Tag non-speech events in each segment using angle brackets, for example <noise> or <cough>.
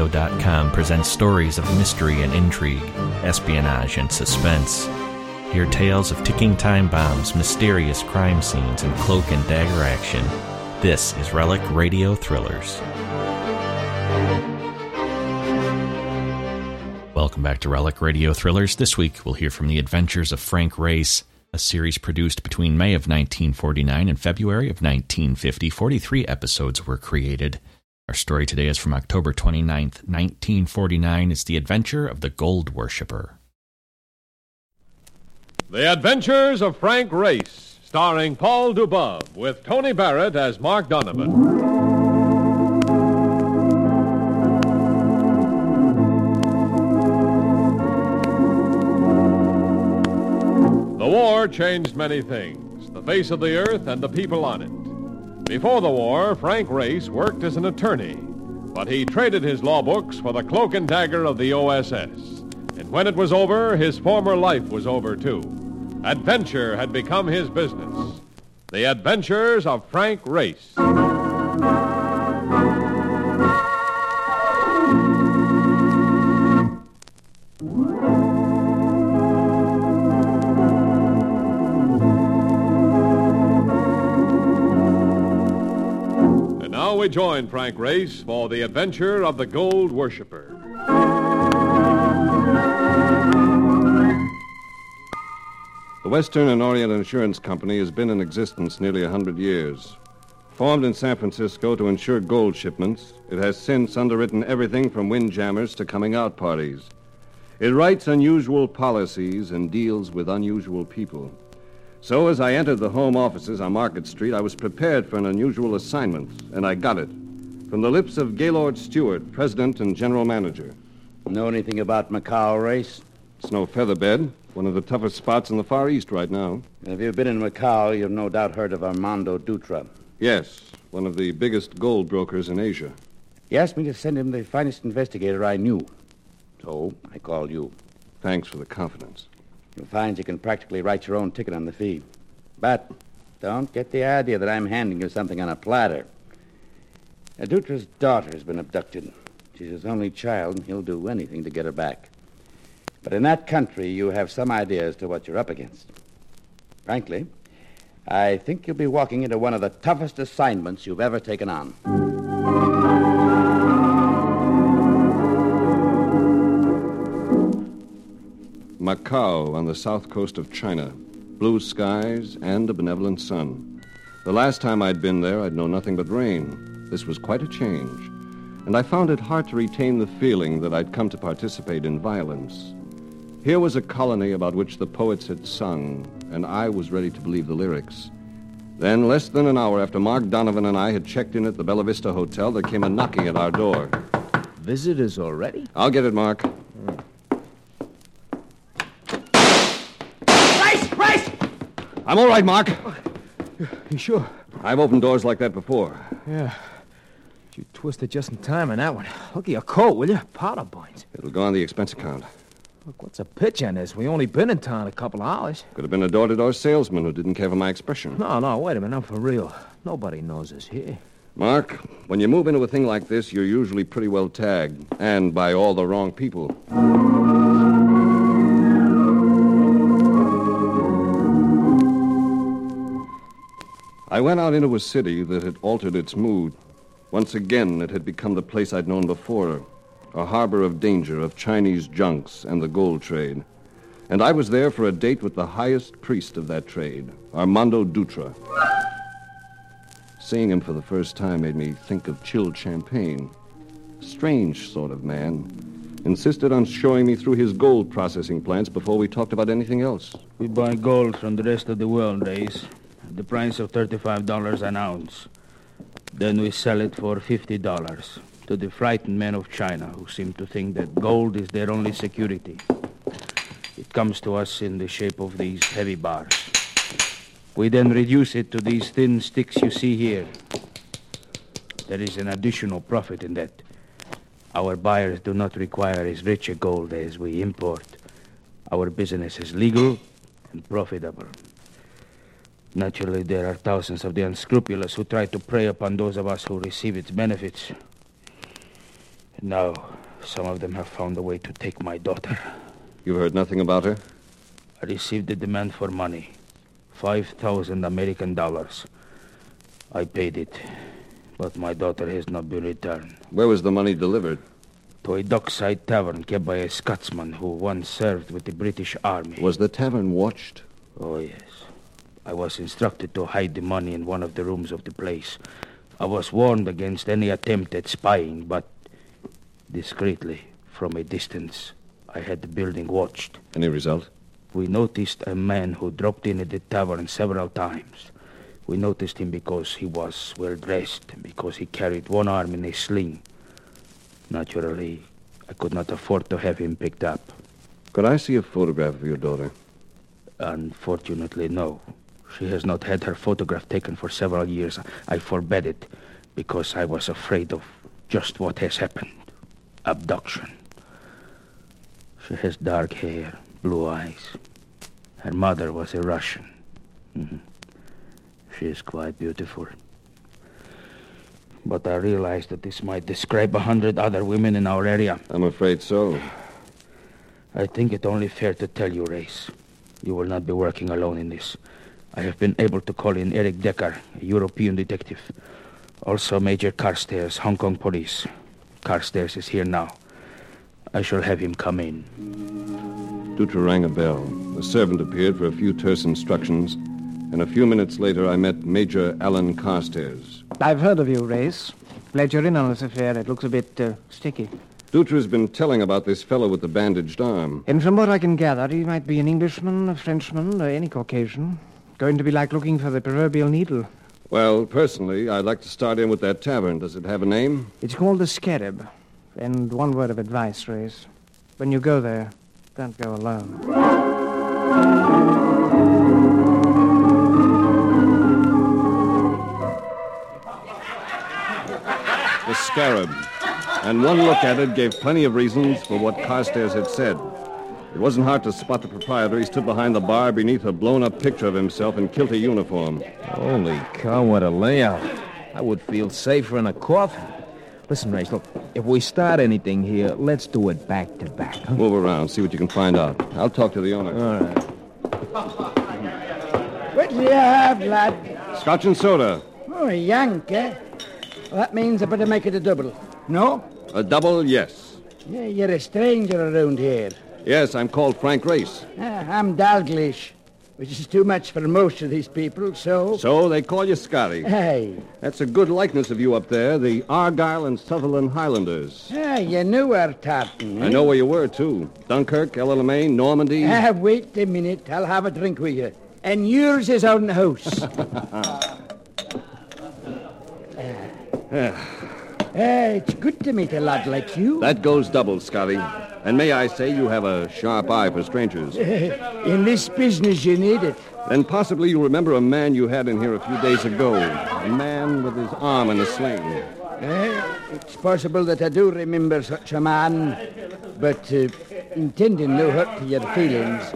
RelicRadio.com presents stories of mystery and intrigue, espionage and suspense. Hear tales of ticking time bombs, mysterious crime scenes, and cloak and dagger action. This is Relic Radio Thrillers. Welcome back to Relic Radio Thrillers. This week we'll hear from the adventures of Frank Race, a series produced between May of 1949 and February of 1950. 43 episodes were created. Our story today is from October 29th, 1949. It's The Adventure of the Gold Worshipper. The Adventures of Frank Race, starring Paul Dubov, with Tony Barrett as Mark Donovan. The war changed many things the face of the earth and the people on it. Before the war, Frank Race worked as an attorney, but he traded his law books for the cloak and dagger of the OSS. And when it was over, his former life was over too. Adventure had become his business. The Adventures of Frank Race. We join Frank Race for the adventure of the Gold Worshipper. The Western and Orient Insurance Company has been in existence nearly a hundred years. Formed in San Francisco to insure gold shipments, it has since underwritten everything from windjammers to coming out parties. It writes unusual policies and deals with unusual people. So, as I entered the home offices on Market Street, I was prepared for an unusual assignment, and I got it. From the lips of Gaylord Stewart, president and general manager. Know anything about Macau race? It's no featherbed, one of the toughest spots in the Far East right now. If you've been in Macau, you've no doubt heard of Armando Dutra. Yes, one of the biggest gold brokers in Asia. He asked me to send him the finest investigator I knew. So I called you. Thanks for the confidence. You'll find you can practically write your own ticket on the fee. But don't get the idea that I'm handing you something on a platter. Now, Dutra's daughter has been abducted. She's his only child, and he'll do anything to get her back. But in that country, you have some idea as to what you're up against. Frankly, I think you'll be walking into one of the toughest assignments you've ever taken on. Macau on the south coast of China. Blue skies and a benevolent sun. The last time I'd been there, I'd known nothing but rain. This was quite a change. And I found it hard to retain the feeling that I'd come to participate in violence. Here was a colony about which the poets had sung, and I was ready to believe the lyrics. Then, less than an hour after Mark Donovan and I had checked in at the Bella Vista Hotel, there came a knocking at our door. Visitors already? I'll get it, Mark. I'm all right, Mark. You sure? I've opened doors like that before. Yeah. You twisted just in time on that one. Look at your coat, will you? Powder points. It'll go on the expense account. Look, what's a pitch on this? We only been in town a couple of hours. Could have been a door to door salesman who didn't care for my expression. No, no, wait a minute. I'm for real. Nobody knows us here. Mark, when you move into a thing like this, you're usually pretty well tagged, and by all the wrong people. I went out into a city that had altered its mood. Once again, it had become the place I'd known before a harbor of danger, of Chinese junks and the gold trade. And I was there for a date with the highest priest of that trade, Armando Dutra. Seeing him for the first time made me think of chilled champagne. Strange sort of man. Insisted on showing me through his gold processing plants before we talked about anything else. We buy gold from the rest of the world, Race. The price of $35 an ounce. Then we sell it for $50 to the frightened men of China who seem to think that gold is their only security. It comes to us in the shape of these heavy bars. We then reduce it to these thin sticks you see here. There is an additional profit in that. Our buyers do not require as rich a gold as we import. Our business is legal and profitable. Naturally, there are thousands of the unscrupulous who try to prey upon those of us who receive its benefits. Now, some of them have found a way to take my daughter. You've heard nothing about her? I received a demand for money. 5,000 American dollars. I paid it, but my daughter has not been returned. Where was the money delivered? To a dockside tavern kept by a Scotsman who once served with the British Army. Was the tavern watched? Oh, yes. I was instructed to hide the money in one of the rooms of the place. I was warned against any attempt at spying, but discreetly, from a distance, I had the building watched. Any result? We noticed a man who dropped in at the tavern several times. We noticed him because he was well dressed, and because he carried one arm in a sling. Naturally, I could not afford to have him picked up. Could I see a photograph of your daughter? Unfortunately, no. She has not had her photograph taken for several years. I forbade it because I was afraid of just what has happened abduction. She has dark hair, blue eyes. Her mother was a Russian. Mhm. She is quite beautiful. But I realize that this might describe a hundred other women in our area. I'm afraid so. I think it only fair to tell you, Race. You will not be working alone in this. I have been able to call in Eric Decker, a European detective. Also Major Carstairs, Hong Kong police. Carstairs is here now. I shall have him come in. Dutra rang a bell. A servant appeared for a few terse instructions, and a few minutes later I met Major Alan Carstairs. I've heard of you, Race. Glad you're in on this affair. It looks a bit uh, sticky. Dutra's been telling about this fellow with the bandaged arm. And from what I can gather, he might be an Englishman, a Frenchman, or any Caucasian. Going to be like looking for the proverbial needle. Well, personally, I'd like to start in with that tavern. Does it have a name? It's called the Scarab. And one word of advice, Race. When you go there, don't go alone. The Scarab. And one look at it gave plenty of reasons for what Carstairs had said. It wasn't hard to spot the proprietor. He stood behind the bar beneath a blown up picture of himself in kilty uniform. Holy cow, what a layout. I would feel safer in a coffin. Listen, Race, look, if we start anything here, let's do it back to back. Huh? Move around, see what you can find out. I'll talk to the owner. All right. What do you have, lad? Scotch and soda. Oh, a yank, eh? Well, that means I better make it a double. No? A double, yes. Yeah, you're a stranger around here. Yes, I'm called Frank Race. Ah, I'm Dalglish, which is too much for most of these people, so... So they call you Scotty. Hey, That's a good likeness of you up there, the Argyll and Sutherland Highlanders. ah, you knew our tartan, eh? I know where you were, too. Dunkirk, El Alamein, Normandy. Ah, wait a minute. I'll have a drink with you. And yours is out in the house. <laughs> Ah, it's good to meet a lad like you. That goes double, Scotty. And may I say you have a sharp eye for strangers. <laughs> In this business, you need it. Then possibly you remember a man you had in here a few days ago. A man with his arm in a sling. Eh, it's possible that I do remember such a man, but uh, intending no hurt to your feelings,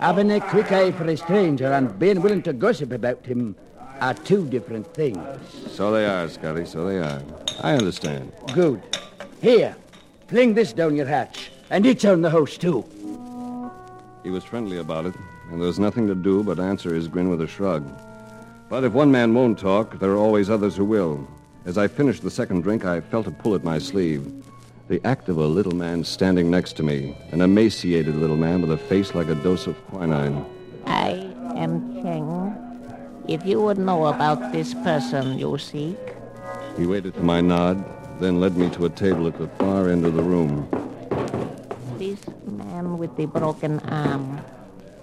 having a quick eye for a stranger and being willing to gossip about him are two different things. So they are, Scotty, so they are. I understand. Good. Here, fling this down your hatch, and it's on the house, too. He was friendly about it, and there was nothing to do but answer his grin with a shrug. But if one man won't talk, there are always others who will. As I finished the second drink, I felt a pull at my sleeve. The act of a little man standing next to me, an emaciated little man with a face like a dose of quinine. I am Cheng. If you would know about this person you seek, He waited for my nod, then led me to a table at the far end of the room. With the broken arm,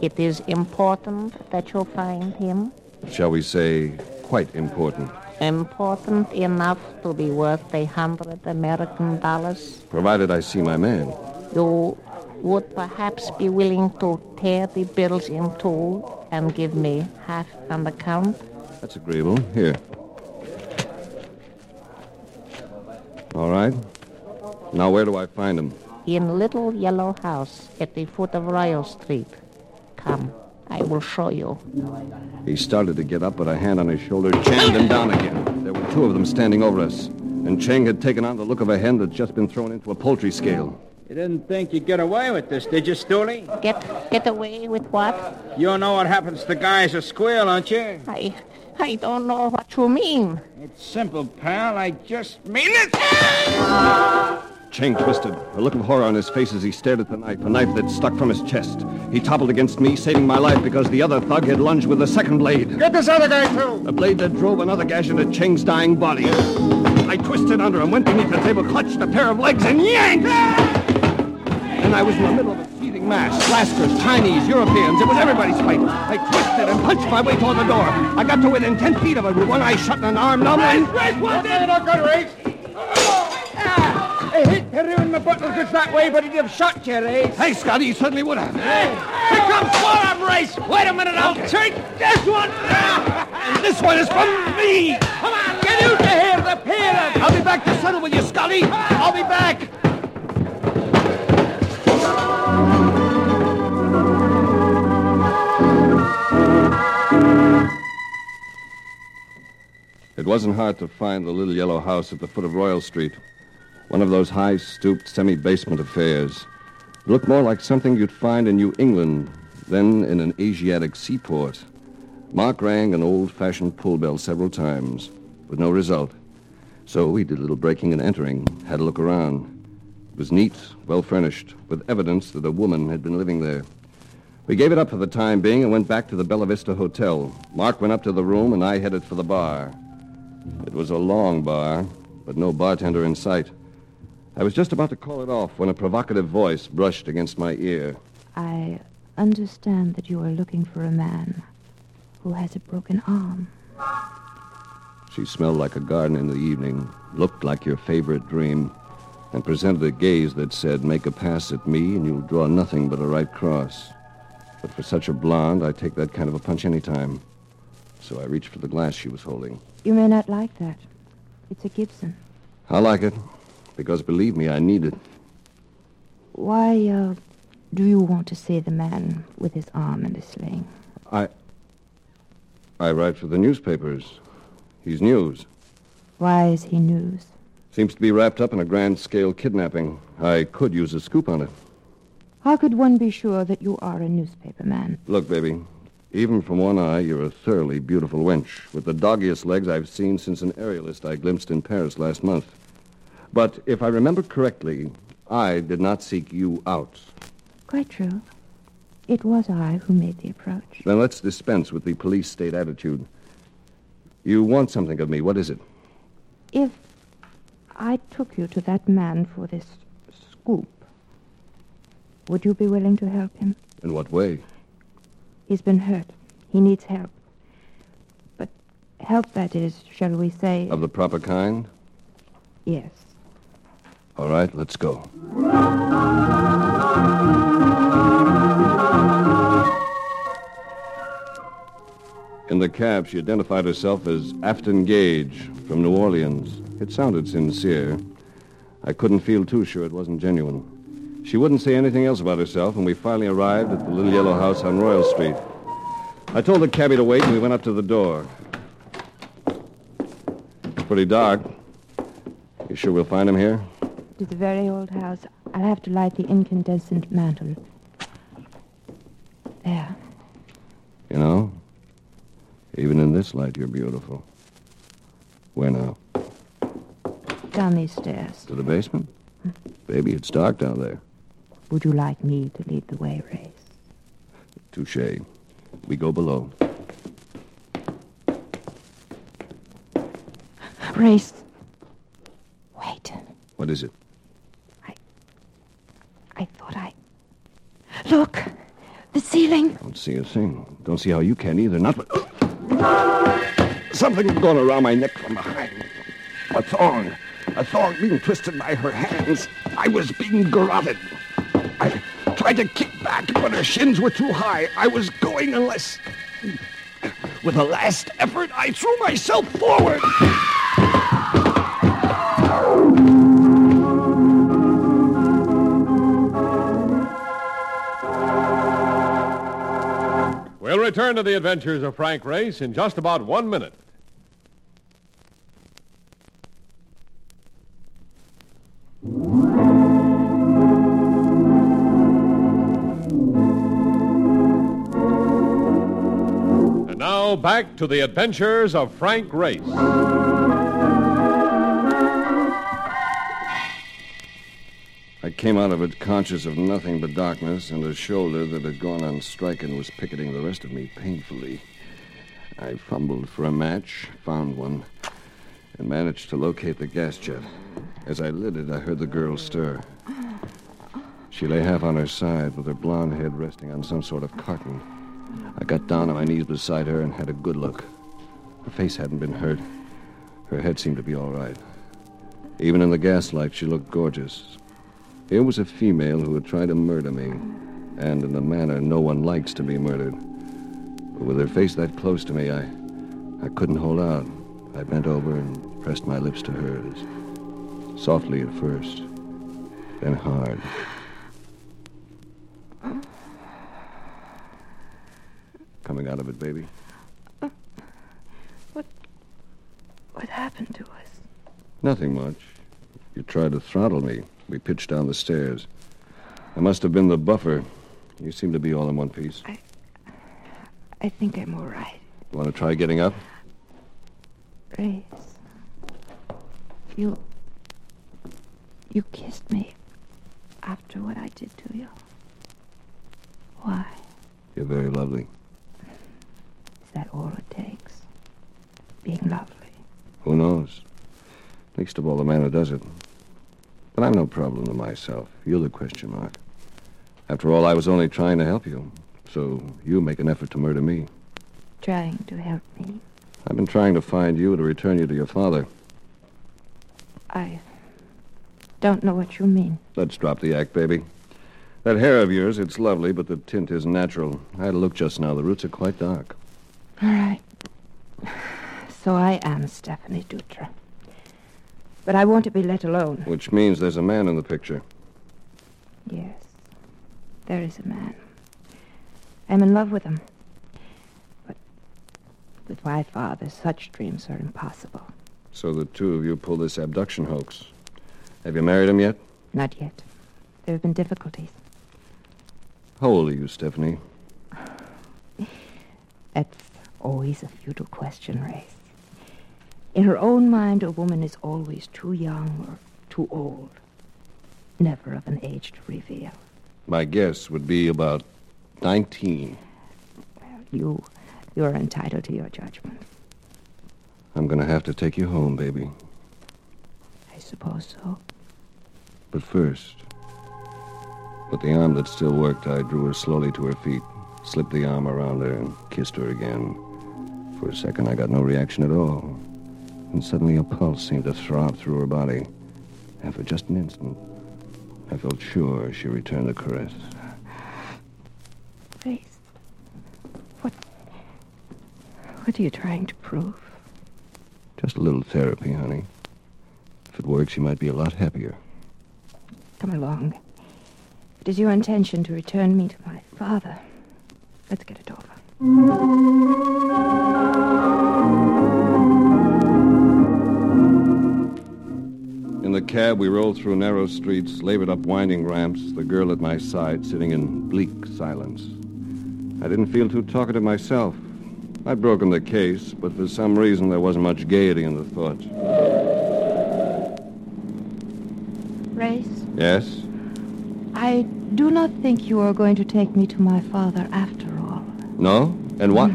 it is important that you find him. Shall we say, quite important. Important enough to be worth a hundred American dollars. Provided I see my man. You would perhaps be willing to tear the bills in two and give me half an account. That's agreeable. Here. All right. Now, where do I find him? In little yellow house at the foot of Royal Street. Come, I will show you. He started to get up, but a hand on his shoulder jammed him down again. There were two of them standing over us. and Cheng had taken on the look of a hen that's just been thrown into a poultry scale. You didn't think you'd get away with this, did you, Stooley? Get get away with what? You know what happens to guys who squeal, don't you? I I don't know what you mean. It's simple, pal. I just mean it. Cheng twisted, a look of horror on his face as he stared at the knife, a knife that stuck from his chest. He toppled against me, saving my life because the other thug had lunged with the second blade. Get this other guy, too. A blade that drove another gash into Cheng's dying body. I twisted under him, went beneath the table, clutched a pair of legs, and yanked! And I was in the middle of a seething mass. Lascars, Chinese, Europeans. It was everybody's fight. I twisted and punched my way toward the door. I got to within ten feet of it with one eye shut and an arm numb, and... Race, one day, not good, Race. I hit you in the bottle goods that way, but he'd have shot you, Race. Hey, Scotty, he certainly would have. Hey, Here comes more of 'em, Race. Wait a minute, I'll take this one. And <laughs> this one is from me! Come on, get out of here, the parent. I'll be back to settle with you, Scotty! I'll be back! It wasn't hard to find the little yellow house at the foot of Royal Street. One of those high stooped semi basement affairs. It looked more like something you'd find in New England than in an Asiatic seaport. Mark rang an old fashioned pull bell several times, with no result. So we did a little breaking and entering, had a look around. It was neat, well furnished, with evidence that a woman had been living there. We gave it up for the time being and went back to the Bella Vista Hotel. Mark went up to the room, and I headed for the bar. It was a long bar, but no bartender in sight. I was just about to call it off when a provocative voice brushed against my ear. I understand that you are looking for a man who has a broken arm. She smelled like a garden in the evening, looked like your favorite dream, and presented a gaze that said, Make a pass at me, and you'll draw nothing but a right cross. But for such a blonde, I take that kind of a punch any time. So I reached for the glass she was holding. You may not like that. It's a Gibson. I like it, because believe me, I need it. Why, uh, do you want to see the man with his arm in a sling? I. I write for the newspapers. He's news. Why is he news? Seems to be wrapped up in a grand scale kidnapping. I could use a scoop on it. How could one be sure that you are a newspaper man? Look, baby, even from one eye, you're a thoroughly beautiful wench, with the doggiest legs I've seen since an aerialist I glimpsed in Paris last month. But if I remember correctly, I did not seek you out. Quite true. It was I who made the approach. Then let's dispense with the police state attitude. You want something of me. What is it? If I took you to that man for this scoop, would you be willing to help him? In what way? He's been hurt. He needs help. But help, that is, shall we say, Of the proper kind? yes. All right, let's go. In the cab, she identified herself as Afton Gage from New Orleans. It sounded sincere. I couldn't feel too sure it wasn't genuine. She wouldn't say anything else about herself, and we finally arrived at the little yellow house on Royal Street. I told the cabbie to wait, and we went up to the door. It's pretty dark. You sure we'll find him here? It's a very old house. I'll have to light the incandescent mantle. There. You know, even in this light, you're beautiful. Where now? Down these stairs. To the basement? Hmm. Baby, it's dark down there. Would you like me to lead the way, Race? Touche. We go below. Race. Wait. What is it? I thought I. Look! The ceiling! Don't see a thing. Don't see how you can either. Not. Something gone around my neck from behind. A thong. A thong being twisted by her hands. I was being garroted. I tried to kick back, but her shins were too high. I was going unless. With a last effort, I threw myself forward. return to the adventures of Frank Race in just about one minute. And now back to the adventures of Frank Race. Came out of it conscious of nothing but darkness and a shoulder that had gone on strike and was picketing the rest of me painfully. I fumbled for a match, found one, and managed to locate the gas jet. As I lit it, I heard the girl stir. She lay half on her side with her blonde head resting on some sort of carton. I got down on my knees beside her and had a good look. Her face hadn't been hurt. Her head seemed to be all right. Even in the gaslight, she looked gorgeous. Here was a female who had tried to murder me, and in a manner no one likes to be murdered. But with her face that close to me, I, I couldn't hold out. I bent over and pressed my lips to hers. Softly at first, then hard. Coming out of it, baby. What happened to us? Nothing much. You tried to throttle me. We pitched down the stairs. I must have been the buffer. You seem to be all in one piece. I I think I'm all right. You Want to try getting up? Grace. You. You kissed me after what I did to you. Why? You're very lovely. Is that all it takes? Being lovely. Who knows? Least of all the man who does it. But I'm no problem to myself. You're the question mark. After all, I was only trying to help you. So you make an effort to murder me. Trying to help me. I've been trying to find you to return you to your father. I don't know what you mean. Let's drop the act, baby. That hair of yours, it's lovely, but the tint isn't natural. I had a look just now. The roots are quite dark. All right. <sighs> So I am Stephanie Dutra. But I want to be let alone. Which means there's a man in the picture. Yes. There is a man. I'm in love with him. But with my father, such dreams are impossible. So the two of you pulled this abduction hoax. Have you married him yet? Not yet. There have been difficulties. How old are you, Stephanie? <sighs> That's always a futile question, Race. In her own mind, a woman is always too young or too old. Never of an age to reveal. My guess would be about 19. Well, You, you're entitled to your judgment. I'm going to have to take you home, baby. I suppose so. But first, with the arm that still worked, I drew her slowly to her feet, slipped the arm around her, and kissed her again. For a second, I got no reaction at all. And suddenly a pulse seemed to throb through her body. And for just an instant, I felt sure she returned the caress. Faith, what, what are you trying to prove? Just a little therapy, honey. If it works, you might be a lot happier. Come along. It is your intention to return me to my father, let's get it over. Cab, we rolled through narrow streets, labored up winding ramps, the girl at my side sitting in bleak silence. I didn't feel too talkative myself. I'd broken the case, but for some reason there wasn't much gaiety in the thought. Race, Yes? I do not think you are going to take me to my father after all. No? And what?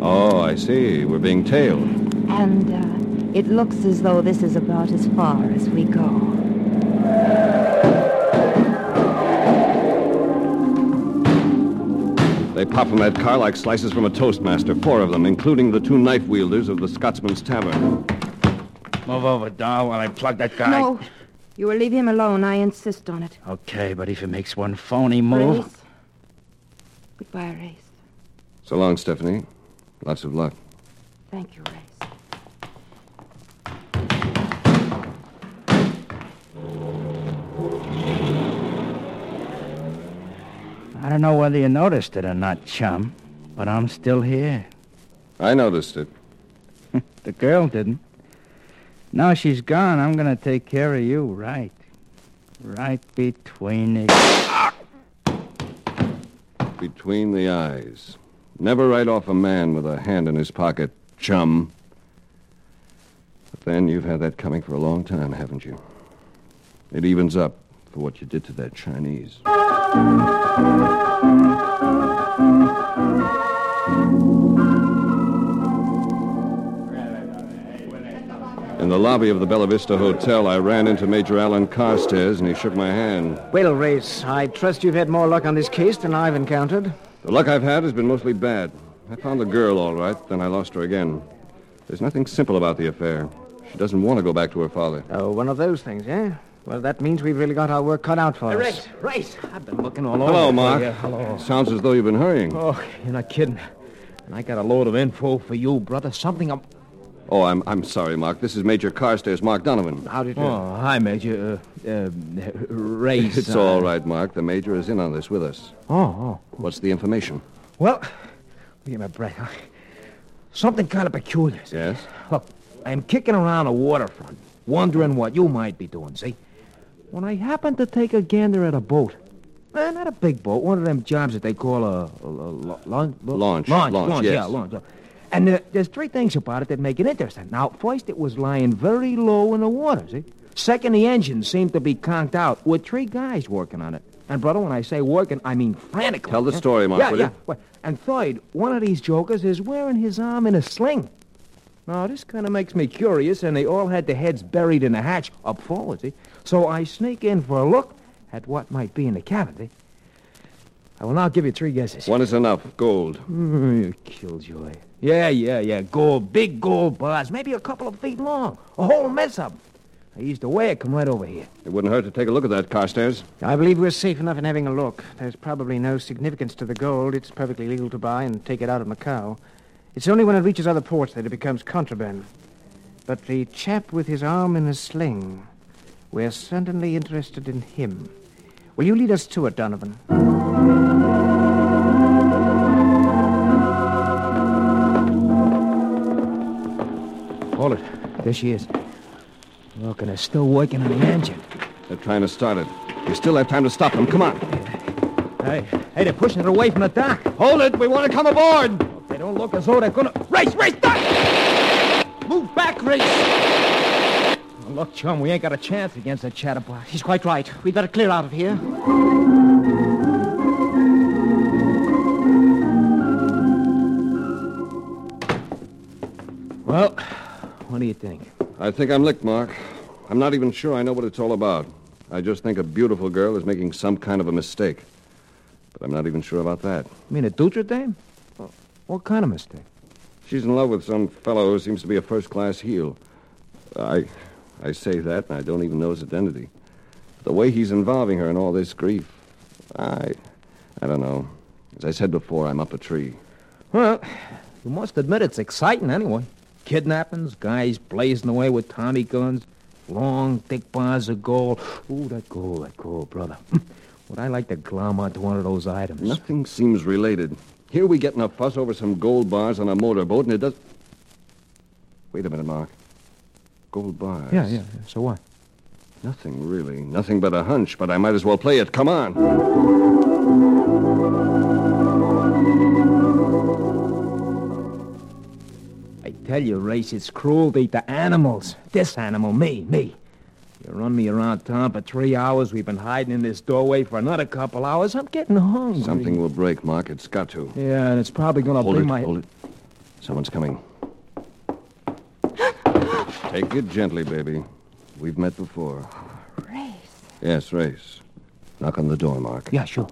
Oh, I see. We're being tailed. And uh, it looks as though this is about as far as we go. They pop from that car like slices from a toastmaster. Four of them, including the two knife wielders of the Scotsman's Tavern. Move over, doll, while I plug that guy. No, you will leave him alone. I insist on it. Okay, but if he makes one phony move. Race. Goodbye, Race. So long, Stephanie. Lots of luck. Thank you, Race. I don't know whether you noticed it or not, chum, but I'm still here. I noticed it. <laughs> The girl didn't. Now she's gone, I'm gonna take care of you, right? Right between the. Between the eyes. Never write off a man with a hand in his pocket, chum. But then you've had that coming for a long time, haven't you? It evens up for what you did to that Chinese. In the lobby of the Bella Vista Hotel, I ran into Major Alan Carstairs, and he shook my hand. Well, Race, I trust you've had more luck on this case than I've encountered. The luck I've had has been mostly bad. I found the girl all right, then I lost her again. There's nothing simple about the affair. She doesn't want to go back to her father. Oh, one of those things, eh? Well, that means we've really got our work cut out for us. Race, race. I've been looking all over. Hello, Mark. you. Hello. Sounds as though you've been hurrying. Oh, you're not kidding. And I got a load of info for you, brother. Something I'm. Oh, I'm, I'm sorry, Mark. This is Major Carstairs, Mark Donovan. How did you? Oh, hi, Major. Uh, uh, race. It's uh, all right, Mark. The Major is in on this with us. Oh, oh. What's the information? Well, give me a breath. huh? Something kind of peculiar. see? Yes? Look, I'm kicking around the waterfront, wondering what you might be doing, see? When I happened to take a gander at a boat. Eh, not a big boat, one of them jobs that they call a, a, a launch. Launch, Launch, launch, launch, yes. yeah, launch. And uh, there's three things about it that make it interesting. Now, first, it was lying very low in the water, see? Second, the engine seemed to be conked out with three guys working on it. And, brother, when I say working, I mean frantically. Tell the story, Mark, Yeah, will yeah. you? And third, one of these jokers is wearing his arm in a sling. Now, this kind of makes me curious, and they all had their heads buried in the hatch up forward, see? So I sneak in for a look at what might be in the cavity. I will now give you three guesses. One is enough. Gold. Mm, you killjoy. Yeah, yeah, yeah. Gold, big gold bars, maybe a couple of feet long. A whole mess of 'em. I used to wear it come right over here. It wouldn't hurt to take a look at that, Carstairs. I believe we're safe enough in having a look. There's probably no significance to the gold. It's perfectly legal to buy and take it out of Macau. It's only when it reaches other ports that it becomes contraband. But the chap with his arm in a sling, we're certainly interested in him. Will you lead us to it, Donovan? Hold it. There she is. Look, and they're still working on the engine. They're trying to start it. You still have time to stop them. Come on. Hey, hey, they're pushing it away from the dock. Hold it. We want to come aboard. They don't look as though they're gonna... Race, race, dock! Move back, race! Look, chum, we ain't got a chance against that chatterbox. He's quite right. We'd better clear out of here. Well, what do you think? I think I'm licked, Mark. I'm not even sure I know what it's all about. I just think a beautiful girl is making some kind of a mistake. But I'm not even sure about that. You mean a Dutra dame? What kind of mistake? She's in love with some fellow who seems to be a first-class heel. I, I say that, and I don't even know his identity. The way he's involving her in all this grief, I, I don't know. As I said before, I'm up a tree. Well, you must admit it's exciting anyway. Kidnappings, guys blazing away with Tommy guns, long, thick bars of gold. Ooh, that gold, that gold, brother. <laughs> Would I like to glom onto one of those items? Nothing seems related. Here we get in a fuss over some gold bars on a motorboat, and it does. Wait a minute, Mark. Gold bars. Yeah, yeah, yeah. So what? Nothing really. Nothing but a hunch, but I might as well play it. Come on. I tell you, Race, it's cruelty to animals. This animal, me, me. You run me around town for three hours. We've been hiding in this doorway for another couple hours. I'm getting hungry. Something will break, Mark. It's got to. Yeah, and it's probably going to Hold bring it, my... hold it. Someone's coming. Take it gently, baby. We've met before. Race. Yes, Race. Knock on the door, Mark. Yeah, sure.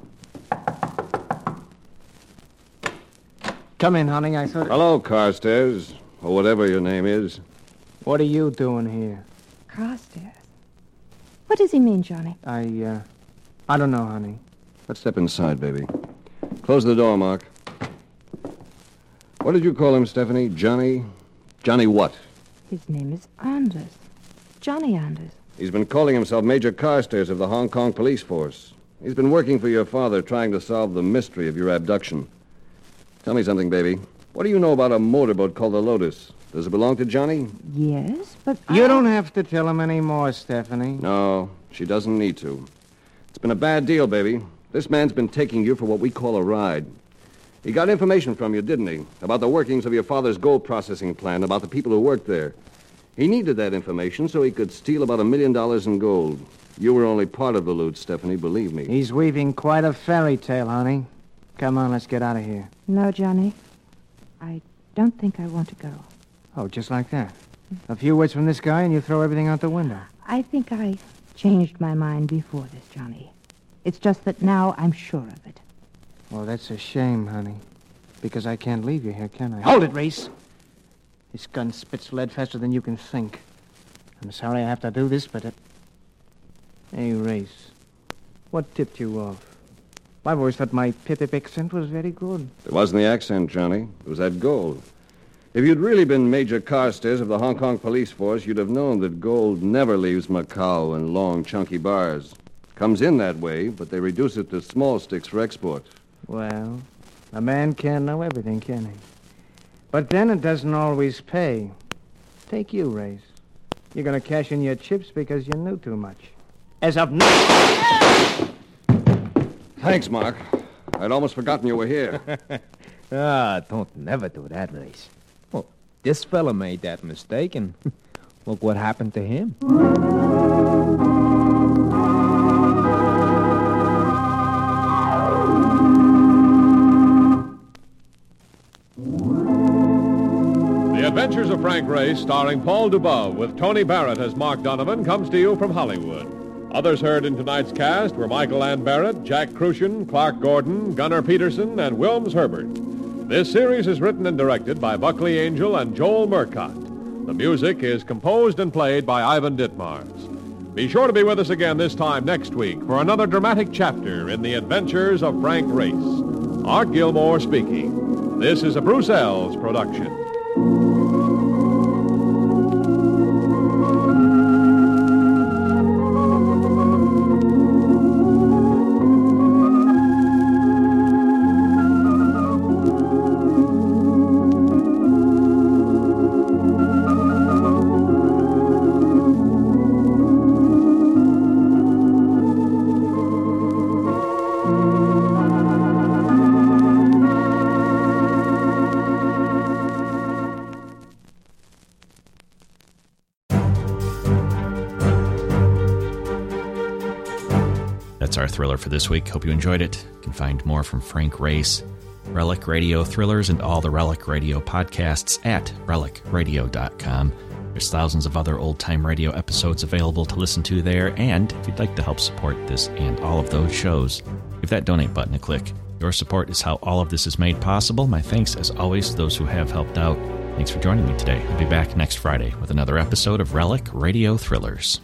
Come in, honey. I thought. Hello, Carstairs, or whatever your name is. What are you doing here? Carstairs. What does he mean, Johnny? I, uh, I don't know, honey. Let's step inside, baby. Close the door, Mark. What did you call him, Stephanie? Johnny? Johnny what? His name is Anders. Johnny Anders. He's been calling himself Major Carstairs of the Hong Kong Police Force. He's been working for your father trying to solve the mystery of your abduction. Tell me something, baby. What do you know about a motorboat called the Lotus? Does it belong to Johnny? Yes, but You I- don't have to tell him any more, Stephanie. No, she doesn't need to. It's been a bad deal, baby. This man's been taking you for what we call a ride. He got information from you, didn't he? About the workings of your father's gold processing plant, about the people who worked there. He needed that information so he could steal about a million dollars in gold. You were only part of the loot, Stephanie, believe me. He's weaving quite a fairy tale, honey. Come on, let's get out of here. No, Johnny. I don't think I want to go. Oh, just like that. A few words from this guy and you throw everything out the window. I think I changed my mind before this, Johnny. It's just that now I'm sure of it. Well, that's a shame, honey. Because I can't leave you here, can I? Hold it, Race. This gun spits lead faster than you can think. I'm sorry I have to do this, but it... Hey, Race. What tipped you off? I've always thought my pip accent was very good. It wasn't the accent, Johnny. It was that gold. If you'd really been Major Carstairs of the Hong Kong police force, you'd have known that gold never leaves Macau in long, chunky bars. Comes in that way, but they reduce it to small sticks for export. Well, a man can't know everything, can he? But then it doesn't always pay. Take you, Race. You're going to cash in your chips because you knew too much. As of now. Thanks, Mark. I'd almost forgotten you were here. <laughs> ah, don't never do that, Race. Well, this fella made that mistake, and <laughs> look what happened to him. Adventures of Frank Race, starring Paul Dubov with Tony Barrett as Mark Donovan, comes to you from Hollywood. Others heard in tonight's cast were Michael Ann Barrett, Jack Kruschen, Clark Gordon, Gunnar Peterson, and Wilms Herbert. This series is written and directed by Buckley Angell and Joel Murcott. The music is composed and played by Ivan Ditmars. Be sure to be with us again this time next week for another dramatic chapter in the adventures of Frank Race. Art Gilmore speaking. This is a Bruce Ells production. Thriller for this week. Hope you enjoyed it. You can find more from Frank Race, Relic Radio Thrillers, and all the Relic Radio podcasts at relicradio.com. There's thousands of other old time radio episodes available to listen to there, and if you'd like to help support this and all of those shows, give that donate button a click. Your support is how all of this is made possible. My thanks, as always, to those who have helped out. Thanks for joining me today. I'll be back next Friday with another episode of Relic Radio Thrillers.